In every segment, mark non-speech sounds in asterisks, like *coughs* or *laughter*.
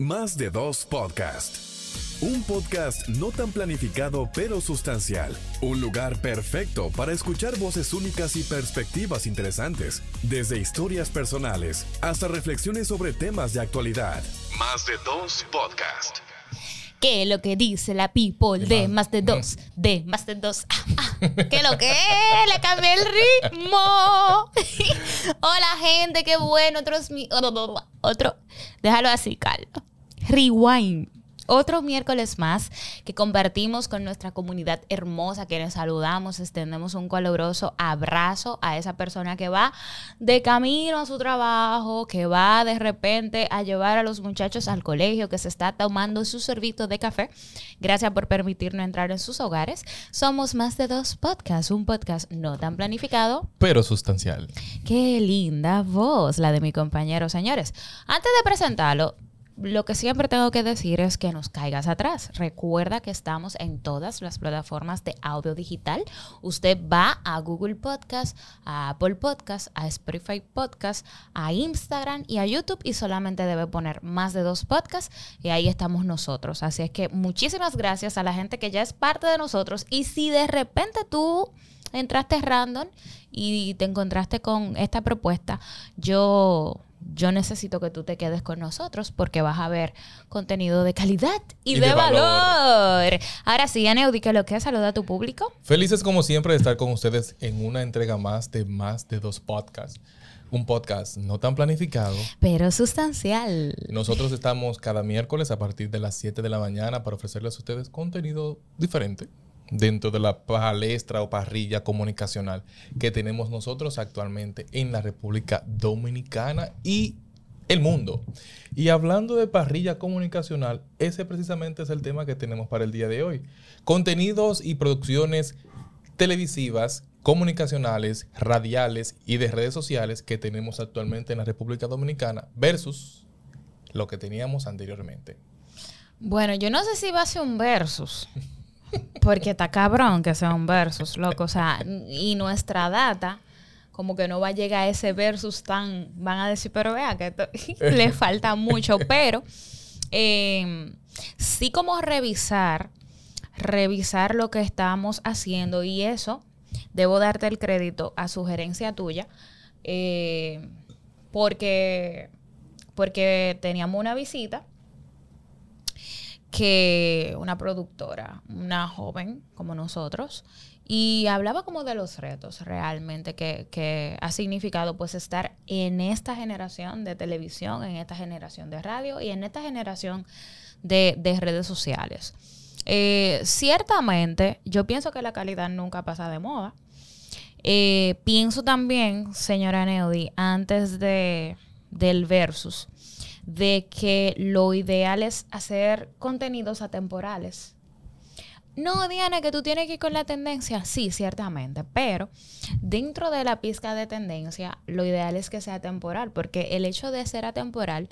Más de dos podcast. Un podcast no tan planificado pero sustancial. Un lugar perfecto para escuchar voces únicas y perspectivas interesantes. Desde historias personales hasta reflexiones sobre temas de actualidad. Más de dos podcast. ¿Qué es lo que dice la people de más de dos? De más de dos. Ah, ah. ¿Qué lo que es? Le cambié el ritmo. *laughs* Hola, gente, qué bueno. Otros. Otro. Déjalo así, Carlos. Rewind. Otro miércoles más que compartimos con nuestra comunidad hermosa, que les saludamos, extendemos un caluroso abrazo a esa persona que va de camino a su trabajo, que va de repente a llevar a los muchachos al colegio, que se está tomando su servicio de café. Gracias por permitirnos entrar en sus hogares. Somos más de dos podcasts, un podcast no tan planificado, pero sustancial. Qué linda voz la de mi compañero, señores. Antes de presentarlo, lo que siempre tengo que decir es que nos caigas atrás. Recuerda que estamos en todas las plataformas de audio digital. Usted va a Google Podcast, a Apple Podcast, a Spotify Podcast, a Instagram y a YouTube y solamente debe poner más de dos podcasts y ahí estamos nosotros. Así es que muchísimas gracias a la gente que ya es parte de nosotros y si de repente tú entraste random y te encontraste con esta propuesta, yo yo necesito que tú te quedes con nosotros porque vas a ver contenido de calidad y, de, valor. Ahora sí, Aneudi, que lo que es saluda a tu público. Felices como siempre de estar con ustedes en una entrega más de más de dos podcasts. Un podcast no tan planificado. Pero sustancial. Nosotros estamos cada miércoles a partir de las 7 de la mañana para ofrecerles a ustedes contenido diferente dentro de la palestra o parrilla comunicacional que tenemos nosotros actualmente en la República Dominicana y el mundo. Y hablando de parrilla comunicacional, ese precisamente es el tema que tenemos para el día de hoy. Contenidos y producciones televisivas, comunicacionales, radiales y de redes sociales que tenemos actualmente en la República Dominicana versus lo que teníamos anteriormente. Bueno, yo no sé si va a ser un versus. Porque está cabrón que sea un versus, loco. O sea, y nuestra data, como que no va a llegar a ese versus tan. Van a decir, pero vea que *laughs* le falta mucho. Pero em, sí, como revisar, revisar lo que estamos haciendo y eso, debo darte el crédito a sugerencia tuya. Eh, porque, porque teníamos una visita que una productora, una joven como nosotros, y hablaba como de los retos realmente que, ha significado pues estar en esta generación de televisión, en esta generación de radio y en esta generación de, redes sociales. Eh, ciertamente, yo pienso que la calidad nunca pasa de moda. Eh, pienso también, señora Neudi, antes de, del versus, de que lo ideal es hacer contenidos atemporales. No, Diana, que tú tienes que ir con la tendencia. Sí, ciertamente, pero dentro de la pizca de tendencia, lo ideal es que sea temporal, porque el hecho de ser atemporal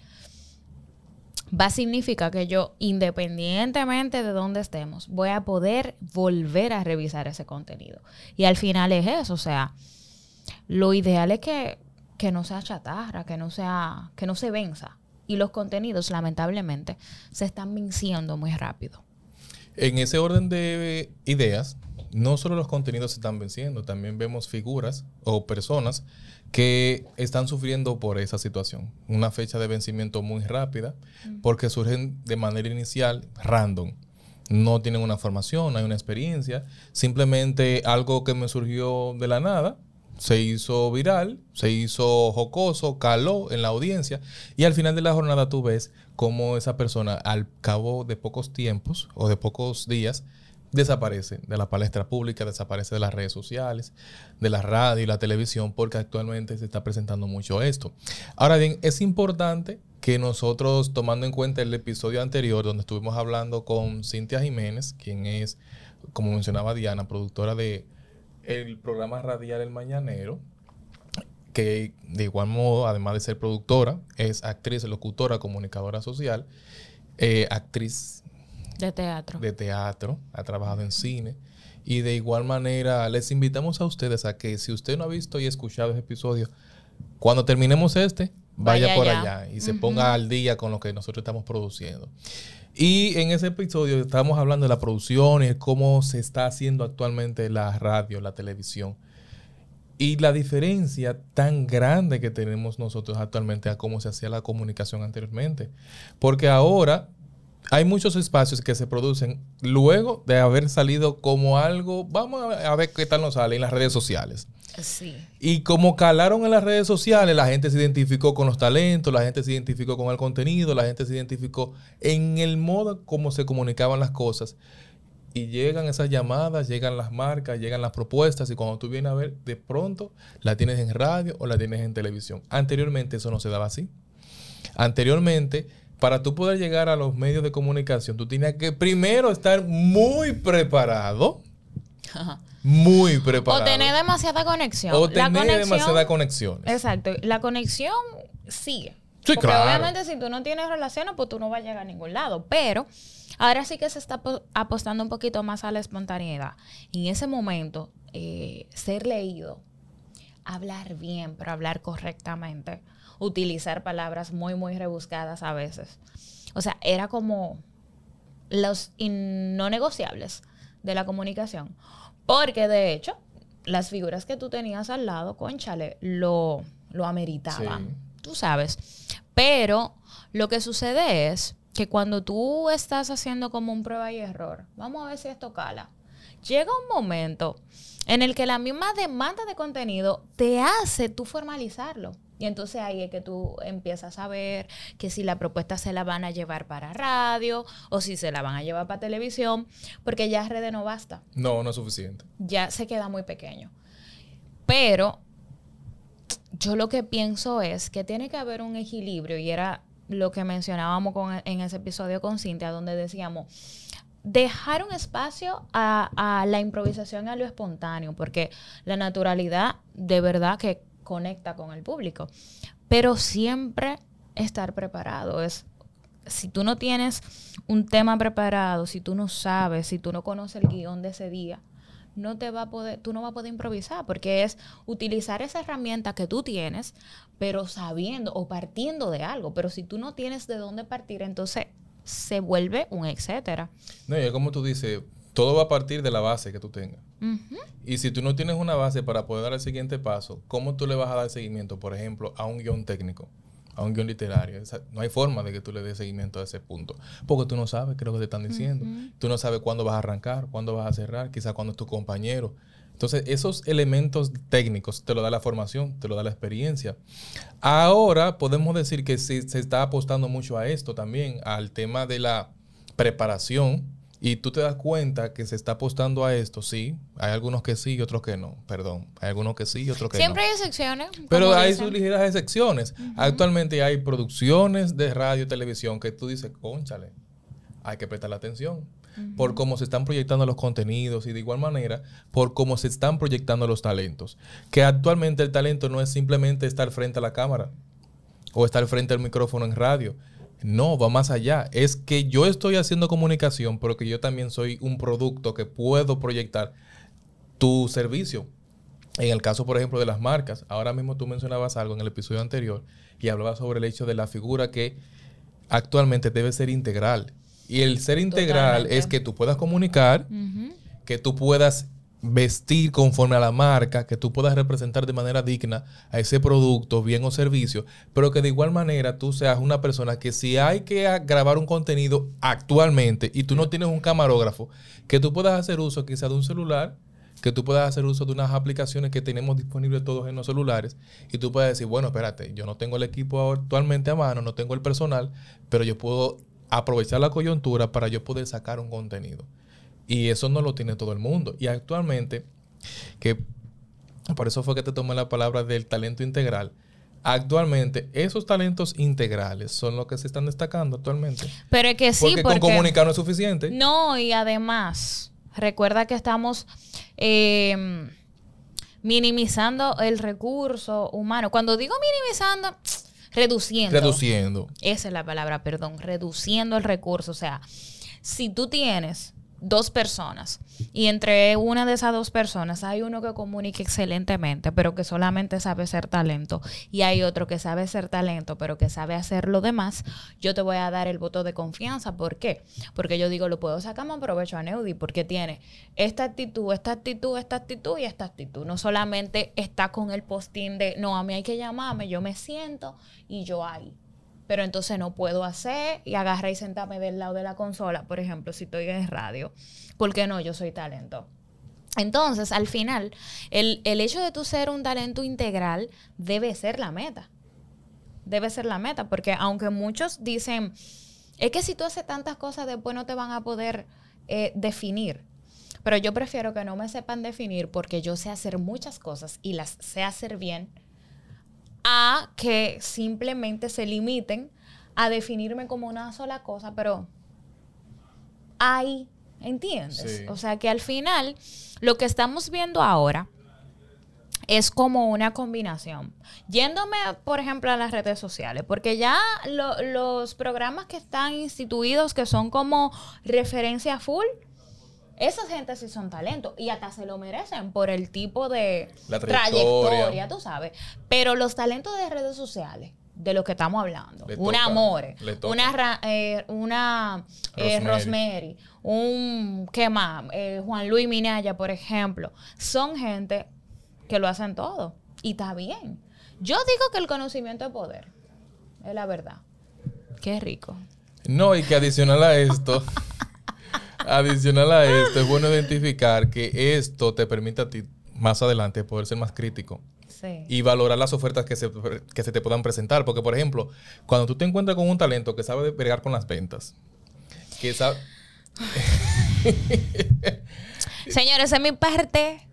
va a significar que yo, independientemente de dónde estemos, voy a poder volver a revisar ese contenido. Y al final es eso, o sea, lo ideal es que, que no sea chatarra, que no sea, que no se venza y los contenidos, lamentablemente, se están venciendo muy rápido. En ese orden de ideas, no solo los contenidos se están venciendo, también vemos figuras o personas que están sufriendo por esa situación. Una fecha de vencimiento muy rápida, porque surgen de manera inicial random. No tienen una formación, no hay una experiencia, simplemente algo que me surgió de la nada, se hizo viral, se hizo jocoso, caló en la audiencia y al final de la jornada tú ves cómo esa persona al cabo de pocos tiempos o de pocos días desaparece de la palestra pública, desaparece de las redes sociales, de la radio y la televisión porque actualmente se está presentando mucho esto. Ahora bien, es importante que nosotros, tomando en cuenta el episodio anterior donde estuvimos hablando con Cintia Jiménez, quien es, como mencionaba Diana, productora de el programa radial El Mañanero, que de igual modo, además de ser productora, es actriz, locutora, comunicadora social, eh, actriz de teatro. De teatro, ha trabajado en cine. Y de igual manera, les invitamos a ustedes a que si usted no ha visto y escuchado ese episodio, cuando terminemos este, vaya, Vaya por allá. allá y se ponga al día con lo que nosotros estamos produciendo. Y en ese episodio estamos hablando de la producción y de cómo se está haciendo actualmente la radio, la televisión. Y la diferencia tan grande que tenemos nosotros actualmente a cómo se hacía la comunicación anteriormente. Porque ahora hay muchos espacios que se producen luego de haber salido como algo, vamos a ver qué tal nos sale en las redes sociales. Sí. Y como calaron en las redes sociales, la gente se identificó con los talentos, la gente se identificó con el contenido, la gente se identificó en el modo como se comunicaban las cosas. Y llegan esas llamadas, llegan las marcas, llegan las propuestas y cuando tú vienes a ver, de pronto la tienes en radio o la tienes en televisión. Anteriormente eso no se daba así. Anteriormente, para tú poder llegar a los medios de comunicación, tú tenías que primero estar muy preparado. Muy preparado. O tener demasiada conexión. O tener conexión- demasiadas conexiones. Exacto. La conexión sigue. Sí, Porque claro. obviamente si tú no tienes relaciones, pues tú no vas a llegar a ningún lado. Pero ahora sí que se está apo- apostando un poquito más a la espontaneidad. Y en ese momento, eh, ser leído, hablar bien, pero hablar correctamente, utilizar palabras muy, muy rebuscadas a veces. O sea, era como los no negociables de la comunicación. Porque de hecho, las figuras que tú tenías al lado, conchale, lo, lo ameritaban. Sí. Tú sabes. Pero lo que sucede es que cuando tú estás haciendo como un prueba y error, vamos a ver si esto cala. Llega un momento en el que la misma demanda de contenido te hace tú formalizarlo. Y entonces ahí es que tú empiezas a ver que si la propuesta se la van a llevar para radio o si se la van a llevar para televisión, porque ya redes no basta No, no es suficiente. ya se queda muy pequeño. Pero yo lo que pienso es que tiene que haber un equilibrio y era lo que mencionábamos con- en ese episodio con Cintia, donde decíamos, dejar un espacio a, a la improvisación, a lo espontáneo, porque la naturalidad de verdad que conecta con el público, pero siempre estar preparado es si tú no tienes un tema preparado, si tú no sabes, si tú no conoces el guion de ese día, no te va a poder, tú no vas a poder improvisar, porque es utilizar esa herramienta que tú tienes, pero sabiendo o partiendo de algo. Pero si tú no tienes de dónde partir, entonces se vuelve un etcétera. No, y como tú dices, todo va a partir de la base que tú tengas. Y si tú no tienes una base para poder dar el siguiente paso, ¿cómo tú le vas a dar seguimiento, por ejemplo, a un guion técnico, a un guion literario? Esa- no hay forma de que tú le des seguimiento a ese punto, porque tú no sabes qué es lo que te están diciendo. Tú no sabes cuándo vas a arrancar, cuándo vas a cerrar, quizás cuándo es tu compañero. Entonces, esos elementos técnicos te lo da la formación, te lo da la experiencia. Ahora podemos decir que sí, se está apostando mucho a esto también, al tema de la preparación. Y tú te das cuenta que se está apostando a esto, sí. Hay algunos que sí y otros que no. Perdón. Hay algunos que sí y otros que Siempre no. hay excepciones. Pero hay dicen. sus ligeras excepciones. Actualmente hay producciones de radio y televisión que tú dices, conchale, hay que prestar atención. Por cómo se están proyectando los contenidos y de igual manera por cómo se están proyectando los talentos. Que actualmente el talento no es simplemente estar frente a la cámara o estar frente al micrófono en radio. No, va más allá. Es que yo estoy haciendo comunicación, pero que yo también soy un producto que puedo proyectar tu servicio. En el caso, por ejemplo, de las marcas, ahora mismo tú mencionabas algo en el episodio anterior y hablabas sobre el hecho de la figura que actualmente debe ser integral. Y el ser integral Totalmente. es que tú puedas comunicar, que tú puedas vestir conforme a la marca, que tú puedas representar de manera digna a ese producto, bien o servicio, pero que de igual manera tú seas una persona que si hay que grabar un contenido actualmente y tú no tienes un camarógrafo, que tú puedas hacer uso quizá de un celular, que tú puedas hacer uso de unas aplicaciones que tenemos disponibles todos en los celulares y tú puedas decir, bueno, espérate, yo no tengo el equipo actualmente a mano, no tengo el personal, pero yo puedo aprovechar la coyuntura para yo poder sacar un contenido. Y eso no lo tiene todo el mundo. Y actualmente, que por eso fue que te tomé la palabra del talento integral. Actualmente, esos talentos integrales son los que se están destacando actualmente. Pero es que sí, porque, porque, con comunicar no es suficiente. No, y además, recuerda que estamos eh, minimizando el recurso humano. Cuando digo minimizando, reduciendo. Reduciendo. Esa es la palabra, perdón, reduciendo el recurso. O sea, si tú tienes dos personas y entre una de esas dos personas hay uno que comunica excelentemente, pero que solamente sabe ser talento y hay otro que sabe ser talento, pero que sabe hacer lo demás, yo te voy a dar el voto de confianza. ¿Por qué? Porque yo digo, lo puedo sacar más provecho a Neudi porque tiene esta actitud, esta actitud, esta actitud y esta actitud. No solamente está con el postín de, no, a mí hay que llamarme, yo me siento y yo ahí pero entonces no puedo hacer y agarrar y sentarme del lado de la consola, por ejemplo, si estoy en radio, porque no, yo soy talento. Entonces, al final, el, el hecho de tú ser un talento integral debe ser la meta. Debe ser la meta, porque aunque muchos dicen, es que si tú haces tantas cosas, después no te van a poder eh, definir. Pero yo prefiero que no me sepan definir porque yo sé hacer muchas cosas y las sé hacer bien a que simplemente se limiten a definirme como una sola cosa, pero hay, ¿entiendes? O sea que al final lo que estamos viendo ahora es como una combinación. Yéndome, por ejemplo, a las redes sociales, porque ya los programas que están instituidos, que son como referencia full, esas gente sí son talentos y hasta se lo merecen por el tipo de trayectoria. tú sabes. Pero los talentos de redes sociales, de lo que estamos hablando, un Amore, una, eh, una eh, Rosemary. un, ¿qué más? Eh, Juan Luis Minaya, por ejemplo, son gente que lo hacen todo y está bien. Yo digo que el conocimiento es poder, es la verdad. Qué rico. No, y que adicional a esto... *laughs* Adicional a esto, es bueno identificar que esto te permite a ti más adelante poder ser más crítico. Y valorar las ofertas que se, que se te puedan presentar. Porque, por ejemplo, cuando tú te encuentras con un talento que sabe bregar con las ventas, que sabe... Señores, en mi parte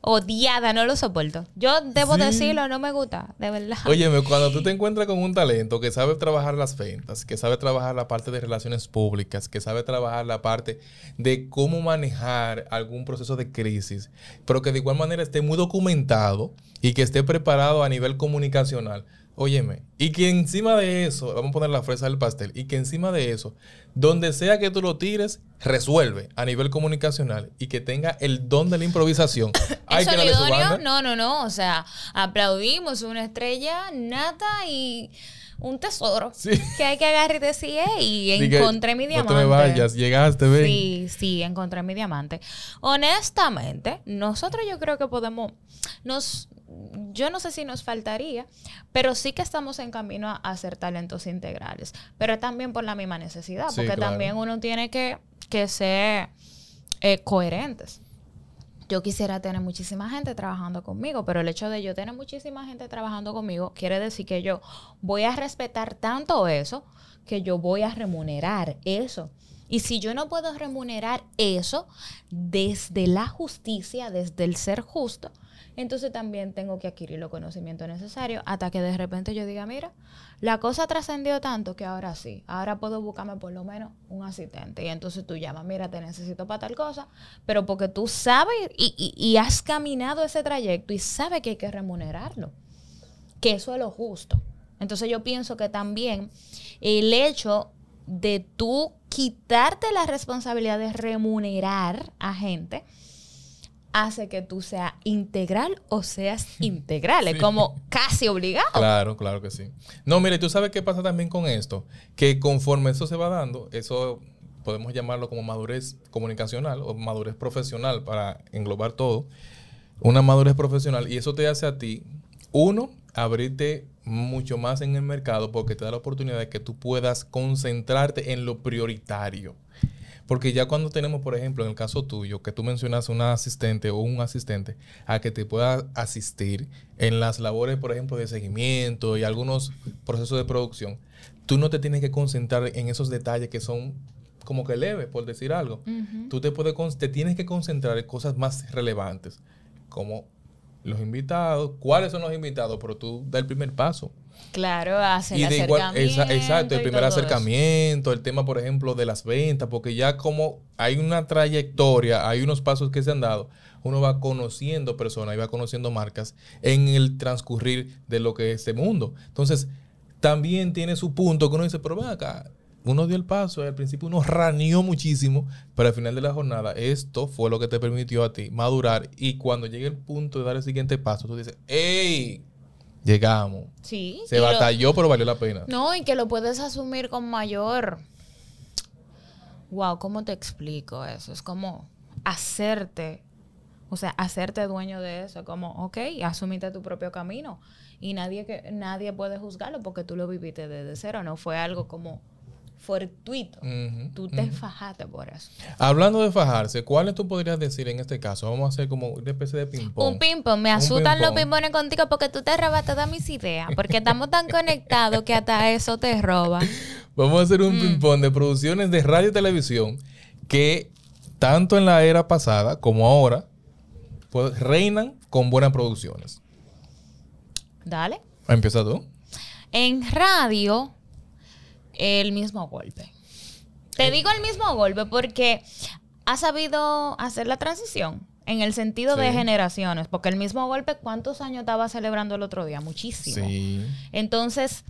odiada, no lo soporto. Yo debo decirlo, no me gusta, de verdad. Óyeme, cuando tú te encuentras con un talento que sabe trabajar las ventas, que sabe trabajar la parte de relaciones públicas, que sabe trabajar la parte de cómo manejar algún proceso de crisis, pero que de igual manera esté muy documentado y que esté preparado a nivel comunicacional, Óyeme, y que encima de eso, vamos a poner la fresa del pastel, y que encima de eso, donde sea que tú lo tires, resuelve a nivel comunicacional y que tenga el don de la improvisación. *coughs* Hay que? No, no, no. O sea, aplaudimos una estrella nata y un tesoro que hay que agarrar y decir, y encontré mi diamante. No te me vayas, llegaste, ven. Sí, sí, encontré mi diamante. Honestamente, nosotros yo creo que podemos, nos, yo no sé si nos faltaría, pero sí que estamos en camino a, hacer talentos integrales, pero también por la misma necesidad, porque también uno tiene que, ser eh, coherentes. Yo quisiera tener muchísima gente trabajando conmigo, pero el hecho de yo tener muchísima gente trabajando conmigo quiere decir que yo voy a respetar tanto eso que yo voy a remunerar eso. Y si yo no puedo remunerar eso desde la justicia, desde el ser justo, entonces también tengo que adquirir los conocimientos necesarios hasta que de repente yo diga, mira, la cosa trascendió tanto que ahora sí, ahora puedo buscarme por lo menos un asistente. Y entonces tú llamas, mira, te necesito para tal cosa, pero porque tú sabes y, y has caminado ese trayecto y sabes que hay que remunerarlo, que eso es lo justo. Entonces yo pienso que también el hecho de tú quitarte la responsabilidad de remunerar a gente, hace que tú seas integral o seas *laughs* integral. Es como casi obligado. Claro, claro que sí. No, mire, tú sabes qué pasa también con esto, que conforme eso se va dando, eso podemos llamarlo como madurez comunicacional o madurez profesional para englobar todo, una madurez profesional y eso te hace a ti, uno, abrirte mucho más en el mercado porque te da la oportunidad de que tú puedas concentrarte en lo prioritario. Porque ya cuando tenemos, por ejemplo, en el caso tuyo, que tú mencionas una asistente o un asistente a que te pueda asistir en las labores, por ejemplo, de seguimiento y algunos procesos de producción, tú no te tienes que concentrar en esos detalles que son como que leves, por decir algo. Tú te, puedes, te tienes que concentrar en cosas más relevantes, como los invitados, cuáles son los invitados, pero tú da el primer paso. Claro, hacer el acercamiento. exacto, el primer acercamiento, el tema, por ejemplo, de las ventas, porque ya como hay una trayectoria, hay unos pasos que se han dado, uno va conociendo personas y va conociendo marcas en el transcurrir de lo que es este mundo. Entonces, también tiene su punto que uno dice, pero ven acá, uno dio el paso, al principio uno raneó muchísimo, pero al final de la jornada esto fue lo que te permitió a ti madurar y cuando llegue el punto de dar el siguiente paso, tú dices, ¡Ey! Llegamos. Sí. Se lo- batalló, pero valió la pena. No, y que lo puedes asumir con mayor. Wow, ¿cómo te explico eso? Es como hacerte, o sea, hacerte dueño de eso. Como, ok, asumiste tu propio camino. Y nadie, que, nadie puede juzgarlo porque tú lo viviste desde cero. No fue algo como fortuito. Tú te fajaste por eso. Hablando de fajarse, ¿cuáles tú podrías decir en este caso? Vamos a hacer como una especie de ping-pong. Un ping-pong. Me asustan los ping-pongs contigo porque tú te robas todas mis ideas. Porque estamos tan conectados que hasta eso te roba. *laughs* Vamos a hacer Mm. un ping-pong de producciones de radio y televisión que tanto en la era pasada como ahora pues, reinan con buenas producciones. Dale. Empieza tú. En radio, el mismo golpe. Te digo el mismo golpe porque ha sabido hacer la transición en el sentido de generaciones. Porque el mismo golpe, ¿cuántos años estaba celebrando el otro día? Muchísimo. Sí. Entonces,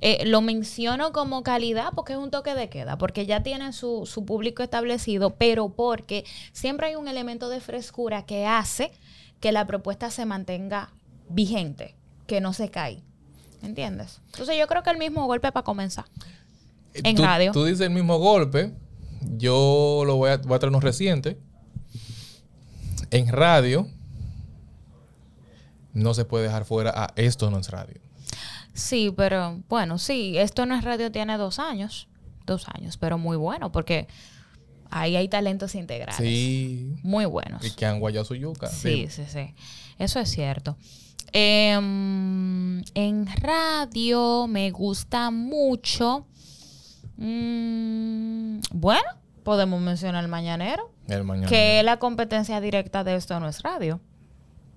eh, lo menciono como calidad porque es un toque de queda, porque ya tiene su, su público establecido, pero porque siempre hay un elemento de frescura que hace que la propuesta se mantenga vigente, que no se cae. ¿Entiendes? Entonces yo creo que el mismo golpe para comenzar. En tú, radio. Tú dices el mismo golpe. Yo lo voy a, voy a traer uno reciente. En radio, no se puede dejar fuera a esto no es radio. Sí, pero bueno, sí, esto no es radio, tiene dos años, dos años, pero muy bueno, porque ahí hay talentos integrales. Sí. Muy buenos. Y que han guayado su yuca. Sí, sí, sí. Eso es cierto. Em, en radio me gusta mucho. mm, bueno, podemos mencionar el mañanero, El que es la competencia directa de esto no es radio.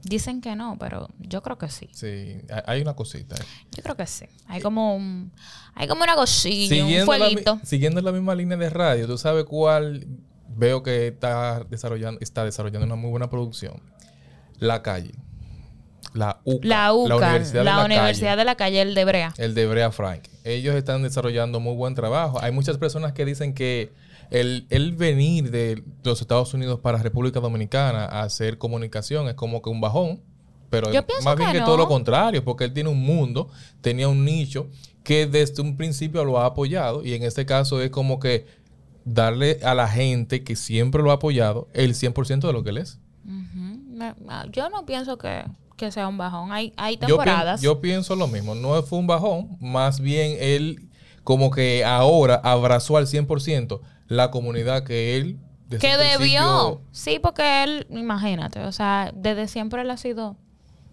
Dicen que no, pero yo creo que sí. Sí, hay- una cosita. Yo creo que sí. Hay como un, hay como una cosilla, un la, fueguito. siguiendo la misma línea de radio, ¿tú sabes cuál veo que está desarrollando, está desarrollando una muy buena producción? La calle. La UCA. La UCA, la Universidad, de, la Universidad calle, de la Calle, el de Brea. El de Brea Frank. Ellos están desarrollando muy buen trabajo. Hay muchas personas que dicen que el, el venir de los Estados Unidos para República Dominicana a hacer comunicación es como que un bajón. Pero Yo más bien que que todo lo contrario, porque él tiene un mundo, tenía un nicho que desde un principio lo ha apoyado y en este caso es como que darle a la gente que siempre lo ha apoyado el 100% de lo que él es. Ah, Yo no pienso que, que sea un bajón. Hay, hay Yo, pi- temporadas. yo pienso lo mismo, no fue un bajón, más bien él como que ahora abrazó al 100% la comunidad que él... que debió. Sí, porque él, imagínate, o sea, desde siempre él ha sido.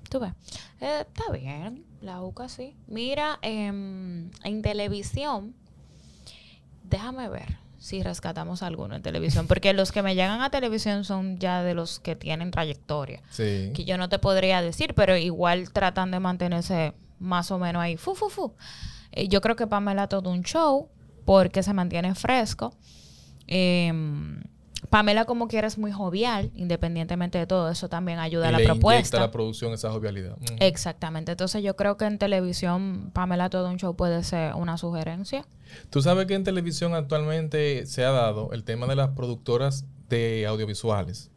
Tú ves. Eh, está bien, la UCA sí. Mira, em, en televisión, déjame ver si rescatamos alguno en televisión, porque los que me llegan a televisión son ya de los que tienen trayectoria. Sí. que yo no te podría decir, pero igual tratan de mantenerse más o menos ahí. Fu, fu, fu. Eh, yo creo que Pamela todo un show porque se mantiene fresco. Em, Pamela como quiera es muy jovial, independientemente de todo eso también ayuda Y a la le propuesta. la producción esa jovialidad. Exactamente. Entonces yo creo que en televisión Pamela todo un show puede ser una sugerencia. Tú sabes que en televisión actualmente se ha dado el tema de las productoras de audiovisuales.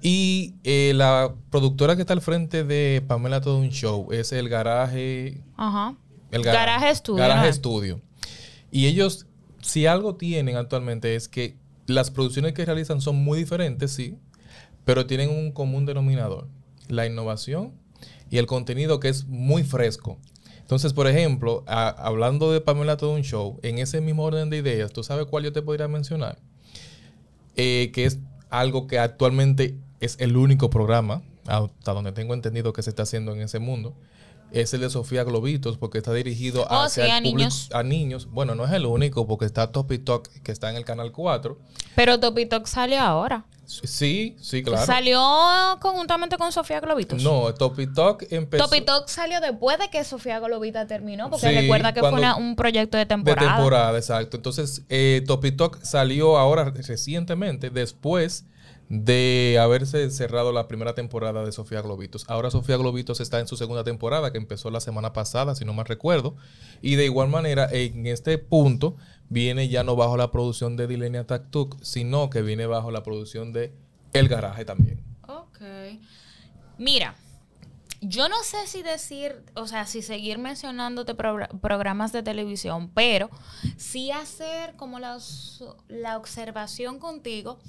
Y eh, la productora que está al frente de Pamela Todo un Show es el Garaje... Ajá. El Garaje Studio, Garaje. Studio. Y ellos, si algo tienen actualmente es que las producciones que realizan son muy diferentes, sí, pero tienen un común denominador. La innovación y el contenido que es muy fresco. Entonces, por ejemplo, hablando de Pamela Todo un Show, en ese mismo orden de ideas, ¿tú sabes cuál yo te podría mencionar? Eh, que es algo que actualmente es el único programa, hasta donde tengo entendido que se está haciendo en ese mundo, es el de Sofía Globitos, porque está dirigido Oh, hacia sí, a público- niños. a niños. Bueno, no es el único, porque está Topi Talk, que está en el canal 4. Pero Topi Talk salió ahora. Sí, sí, claro. Salió conjuntamente con Sofía Globitos. No, Topi Talk empezó Topi Talk salió después de que Sofía Globita terminó, porque Sí, recuerda que fue una- un proyecto de de temporada. temporada, exacto. Entonces, eh, Topi Talk salió ahora recientemente, después de haberse cerrado la primera temporada de Sofía Globitos. Ahora Sofía Globitos está en su segunda temporada, que empezó la semana pasada, si no mal recuerdo. Y de igual manera, en este punto, viene ya no bajo la producción de Dilenia Taktuk, sino que viene bajo la producción de El Garaje también. Ok. Mira, yo no sé si decir, o sea, si seguir mencionándote programas de televisión, pero sí hacer como la, la observación contigo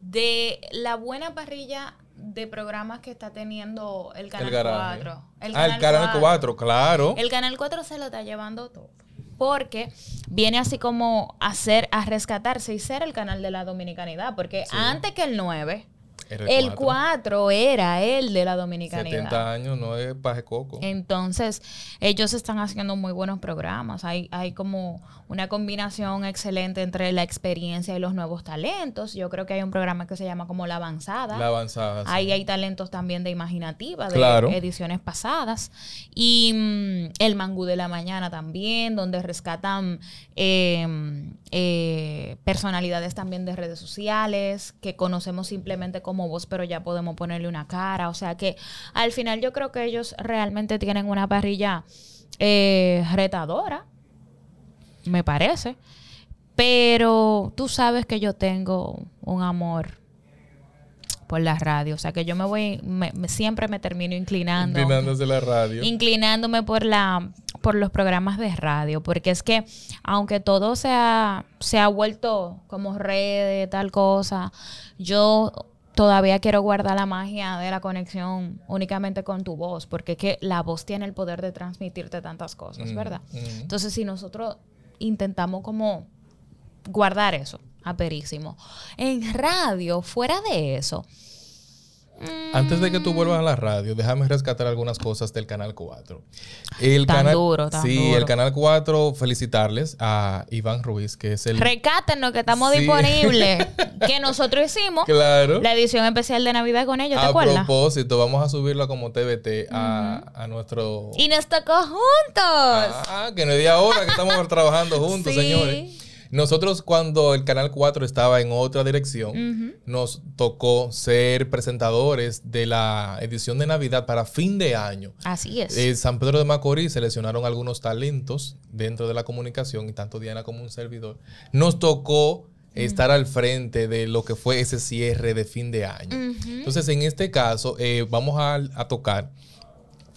de la buena parrilla de programas que está teniendo el Canal 4. El ah, el Canal 4, claro. El Canal 4 se lo está llevando todo. Porque viene así como a hacer, a rescatarse y ser el canal de la dominicanidad. Porque antes que el 9, el 4 era el de la dominicanidad. 70 años no es paje coco. Entonces, ellos están haciendo muy buenos programas. Hay, hay como una combinación excelente entre la experiencia y los nuevos talentos. Yo creo que hay un programa que se llama como La Avanzada. La Avanzada. Ahí hay talentos también de imaginativa, de ediciones pasadas. Y mm, El Mangú de la Mañana también, donde rescatan em, eh, personalidades también de redes sociales que conocemos simplemente como voz, pero ya podemos ponerle una cara. O sea que al final yo creo que ellos realmente tienen una parrilla eh, retadora me parece. Pero tú sabes que yo tengo un amor por la radio. O sea que yo me voy, siempre me termino inclinando. Inclinándose la radio. Inclinándome por la, por los programas de radio. Porque es que, aunque todo se ha, se ha vuelto como redes, tal cosa, yo todavía quiero guardar la magia de la conexión únicamente con tu voz. Porque es que la voz tiene el poder de transmitirte tantas cosas, mm, ¿verdad? Mm. Entonces, si nosotros intentamos como guardar eso, aperísimo. En radio, fuera de eso. Antes de que tú vuelvas a la radio, déjame rescatar algunas cosas del Canal 4. El tan canal, duro, tan Sí, el Canal 4, felicitarles a Iván Ruiz, que es el... Recátenos que estamos disponibles, *laughs* que nosotros hicimos claro. la edición especial de Navidad con ellos, ¿te acuerdas? A propósito, vamos a subirlo como TBT a, nuestro... Y nos tocó juntos. Ah, que no es de ahora que estamos *laughs* trabajando juntos, señores. Nosotros cuando el Canal 4 estaba en otra dirección, nos tocó ser presentadores de la edición de Navidad para fin de año. Así es. En San Pedro de Macorís seleccionaron algunos talentos dentro de la comunicación y tanto Diana como un servidor. Nos tocó estar al frente de lo que fue ese cierre de fin de año. Entonces, en este caso, eh, vamos a, a tocar,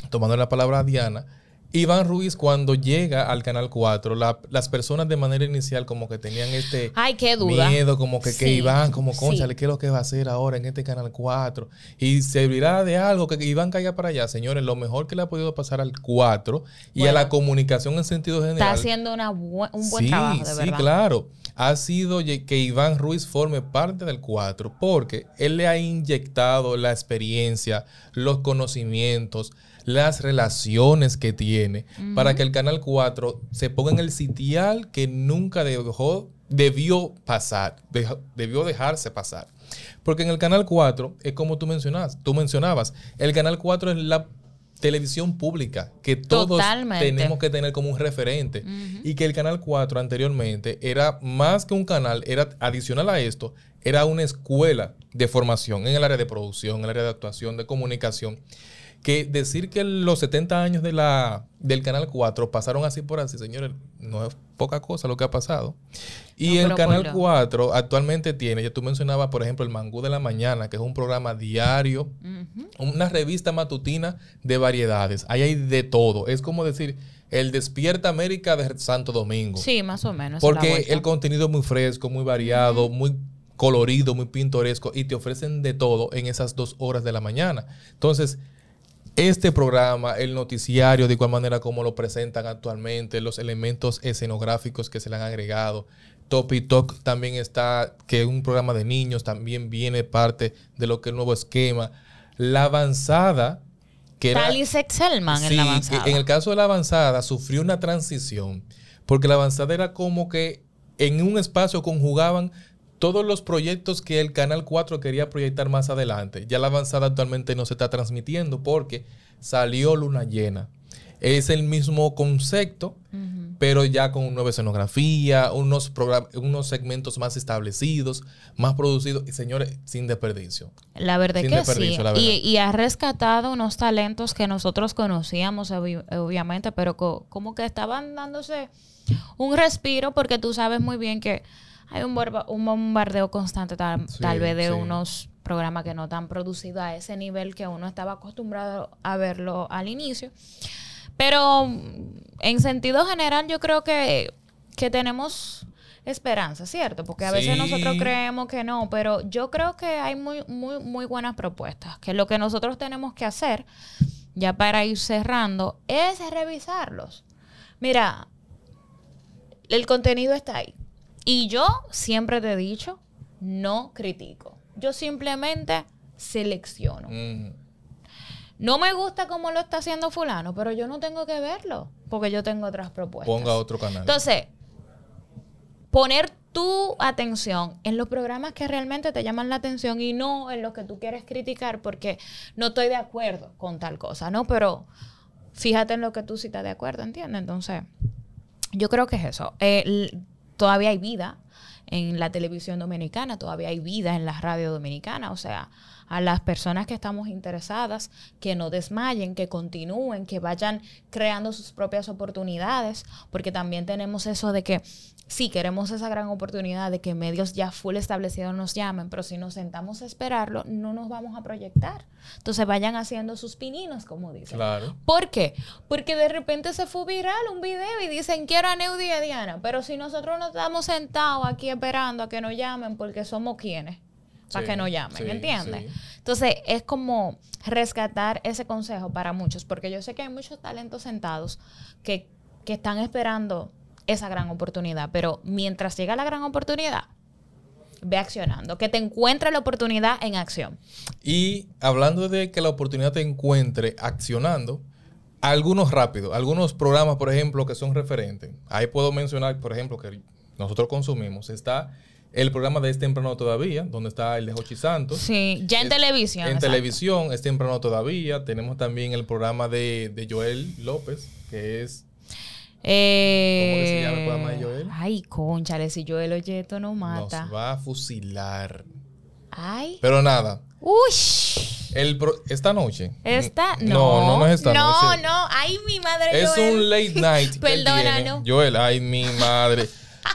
tomando la palabra a Diana, Iván Ruiz, cuando llega al Canal 4, las personas de manera inicial como que tenían este Ay, qué duda. miedo, como que, que Iván, como, conchale, ¿qué es lo que va a hacer ahora en este Canal 4? Y servirá de algo que Iván caiga para allá. Señores, lo mejor que le ha podido pasar al 4 y a la comunicación en sentido general. Está haciendo una un buen trabajo, de verdad. Sí, claro. Ha sido que Iván Ruiz forme parte del 4 porque él le ha inyectado la experiencia, los conocimientos, las relaciones que tiene para que el Canal 4 se ponga en el sitial que nunca dejó, debió pasar, debió dejarse pasar. Porque en el Canal 4 es como tú mencionabas, tú mencionabas, el Canal 4 es la televisión pública que todos tenemos que tener como un referente. Y que el Canal 4 anteriormente era más que un canal, era adicional a esto, era una escuela de formación en el área de producción, en el área de actuación, de comunicación que decir que los 70 años de la, del Canal 4 pasaron así por así, señores, no es poca cosa lo que ha pasado. Y el Canal 4 actualmente tiene, ya tú mencionabas, por ejemplo, el Mangú de la Mañana, que es un programa diario, una revista matutina de variedades. Ahí hay de todo. Es como decir, el Despierta América de Santo Domingo. Sí, más o menos. Porque el contenido es muy fresco, muy variado, muy colorido, muy pintoresco y te ofrecen de todo en esas dos horas de la mañana. Entonces, este programa, el noticiario, de igual manera como lo presentan actualmente, los elementos escenográficos que se le han agregado. Topi Talk también está, que es un programa de niños, también viene parte de lo que es el nuevo esquema. La avanzada, que era... Selman en la avanzada. En el caso de la avanzada, sufrió una transición, porque la avanzada era como que en un espacio conjugaban todos los proyectos que el Canal 4 quería proyectar más adelante. Ya la avanzada actualmente no se está transmitiendo porque salió Luna Llena. Es el mismo concepto, pero ya con nueva escenografía, unos, unos segmentos más establecidos, más producidos y señores, sin desperdicio. La verdad que sí. Y, ha rescatado unos talentos que nosotros conocíamos, obviamente, pero como que estaban dándose un respiro porque tú sabes muy bien que hay un, bombardeo constante tal, vez de unos programas que no están producidos a ese nivel que uno estaba acostumbrado a verlo al inicio. Pero en sentido general yo creo que, tenemos esperanza, ¿cierto? Porque a veces nosotros creemos que no, pero yo creo que hay muy, muy, muy buenas propuestas, que lo que nosotros tenemos que hacer, ya para ir cerrando, es revisarlos. Mira, el contenido está ahí. Y yo siempre te he dicho, no critico. Yo simplemente selecciono. No me gusta cómo lo está haciendo fulano, pero yo no tengo que verlo porque yo tengo otras propuestas. Ponga otro canal. Entonces, poner tu atención en los programas que realmente te llaman la atención y no en los que tú quieres criticar porque no estoy de acuerdo con tal cosa, ¿no? Pero fíjate en lo que tú sí estás de acuerdo, ¿entiendes? Entonces, yo creo que es eso. Eh, todavía hay vida en la televisión dominicana, todavía hay vida en la radio dominicana, o sea, a las personas que estamos interesadas, que no desmayen, que continúen, que vayan creando sus propias oportunidades, porque también tenemos eso de que sí queremos esa gran oportunidad de que medios ya full establecidos nos llamen, pero si nos sentamos a esperarlo, no nos vamos a proyectar. Entonces vayan haciendo sus pininos, como dicen. Claro. ¿Por qué? Porque de repente se fue viral un video y dicen quiero a Neudi y a Diana, pero si nosotros nos estamos sentados aquí esperando a que nos llamen porque somos quienes para que no llamen, ¿entiendes? Entonces, es como rescatar ese consejo para muchos, porque yo sé que hay muchos talentos sentados que, que están esperando esa gran oportunidad, pero mientras llega la gran oportunidad, ve accionando, que te encuentre la oportunidad en acción. Y hablando de que la oportunidad te encuentre accionando, algunos rápidos, algunos programas, por ejemplo, que son referentes. Ahí puedo mencionar, por ejemplo, que nosotros consumimos. Está el programa de Es Temprano Todavía, donde está el de Jochi Santos. Sí, ya en televisión. En televisión, Es Temprano Todavía. Tenemos también el programa de, Joel López, que es... Eh, ¿Cómo que se llama el programa de Joel? Ay, conchale, si Joel oye esto no mata. Nos va a fusilar. Ay. Pero nada. Uy. El esta noche. ¿Esta? No. No, no, no es esta noche. No, no. Ay, mi madre. Es un late night. Perdónanos. Joel, ay, mi madre.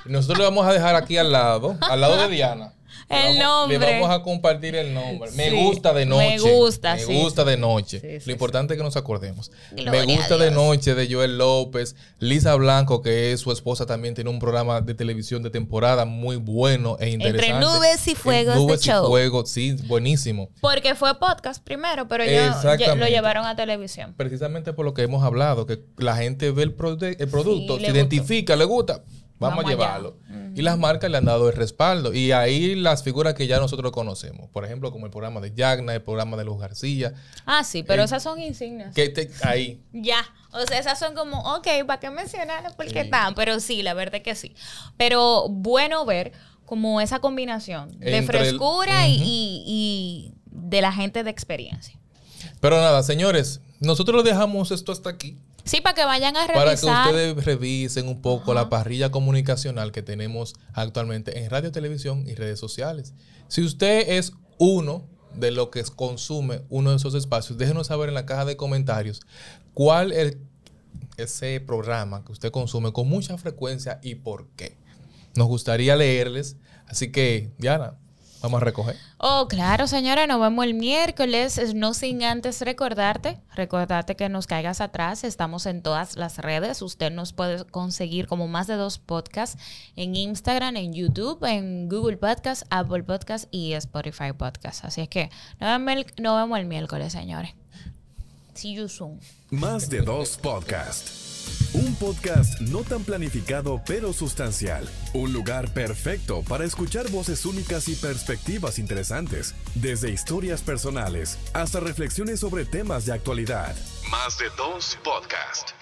Nosotros le vamos a dejar aquí al lado, al lado de Diana. *laughs* El nombre. Le vamos a compartir el nombre. Me gusta de noche. Me gusta, Me gusta de noche. Lo importante es que nos acordemos. me gusta de noche de Joel López. Lisa Blanco, que es su esposa, también tiene un programa de televisión de temporada muy bueno e interesante. Entre nubes y fuegos nubes de show. y fuego, sí, buenísimo. Porque fue podcast primero, pero ellos lo llevaron a televisión. Precisamente por lo que hemos hablado, que la gente ve el, el producto, se identifica, le gusta Vamos, a llevarlo. Y las marcas le han dado el respaldo. Y ahí las figuras que ya nosotros conocemos. Por ejemplo, como el programa de Yagna, el programa de Luz García. Ah, sí, pero esas son insignias. Que ahí. ya. O sea, esas son como, ok, ¿para qué mencionarlas? Porque están. Pero sí, la verdad es que sí. Pero bueno ver como esa combinación de frescura y de la gente de experiencia. Pero nada, señores, nosotros dejamos esto hasta aquí. Sí, para que vayan a revisar. Para que ustedes revisen un poco la parrilla comunicacional que tenemos actualmente en radio, televisión y redes sociales. Si usted es uno de los que consume uno de esos espacios, déjenos saber en la caja de comentarios cuál es ese programa que usted consume con mucha frecuencia y por qué. Nos gustaría leerles. Así que, Diana, Vamos a recoger. Oh, claro, señora, nos vemos el miércoles. No sin antes recordarte, recordarte que nos caigas atrás. Estamos en todas las redes. Usted nos puede conseguir como más de dos podcasts en Instagram, en YouTube, en Google Podcast, Apple Podcast y Spotify Podcast. Así es que nos vemos el, miércoles, señores. Más de dos podcasts. Un podcast no tan planificado pero sustancial. Un lugar perfecto para escuchar voces únicas y perspectivas interesantes, desde historias personales hasta reflexiones sobre temas de actualidad. Más de dos podcasts.